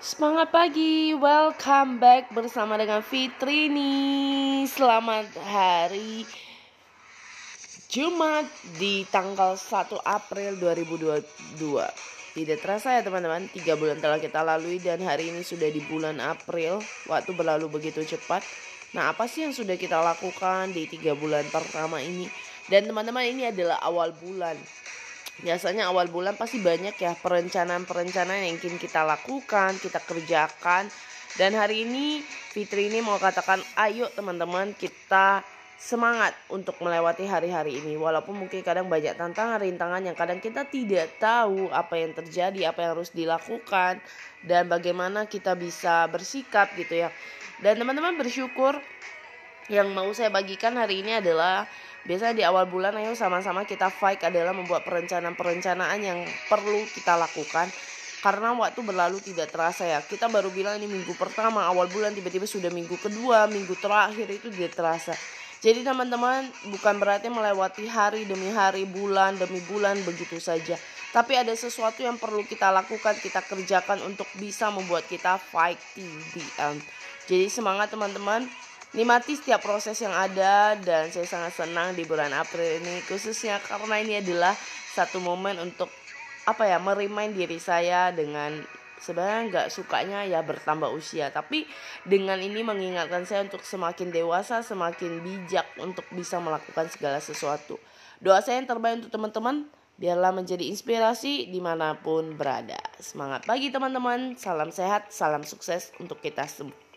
Semangat pagi, welcome back bersama dengan Fitri nih. Selamat hari Jumat di tanggal 1 April 2022. Tidak terasa ya teman-teman, tiga bulan telah kita lalui dan hari ini sudah di bulan April. Waktu berlalu begitu cepat. Nah apa sih yang sudah kita lakukan di tiga bulan pertama ini? Dan teman-teman ini adalah awal bulan biasanya awal bulan pasti banyak ya perencanaan-perencanaan yang ingin kita lakukan, kita kerjakan. Dan hari ini Fitri ini mau katakan ayo teman-teman kita semangat untuk melewati hari-hari ini. Walaupun mungkin kadang banyak tantangan, rintangan yang kadang kita tidak tahu apa yang terjadi, apa yang harus dilakukan dan bagaimana kita bisa bersikap gitu ya. Dan teman-teman bersyukur yang mau saya bagikan hari ini adalah Biasanya di awal bulan ayo sama-sama kita fight adalah membuat perencanaan-perencanaan yang perlu kita lakukan karena waktu berlalu tidak terasa ya. Kita baru bilang ini minggu pertama awal bulan tiba-tiba sudah minggu kedua, minggu terakhir itu tidak terasa. Jadi teman-teman bukan berarti melewati hari demi hari, bulan demi bulan begitu saja. Tapi ada sesuatu yang perlu kita lakukan, kita kerjakan untuk bisa membuat kita fighting the end. Jadi semangat teman-teman nikmati setiap proses yang ada dan saya sangat senang di bulan April ini khususnya karena ini adalah satu momen untuk apa ya merimain diri saya dengan sebenarnya nggak sukanya ya bertambah usia tapi dengan ini mengingatkan saya untuk semakin dewasa semakin bijak untuk bisa melakukan segala sesuatu. Doa saya yang terbaik untuk teman-teman biarlah menjadi inspirasi di mana pun berada. Semangat pagi teman-teman. Salam sehat salam sukses untuk kita semua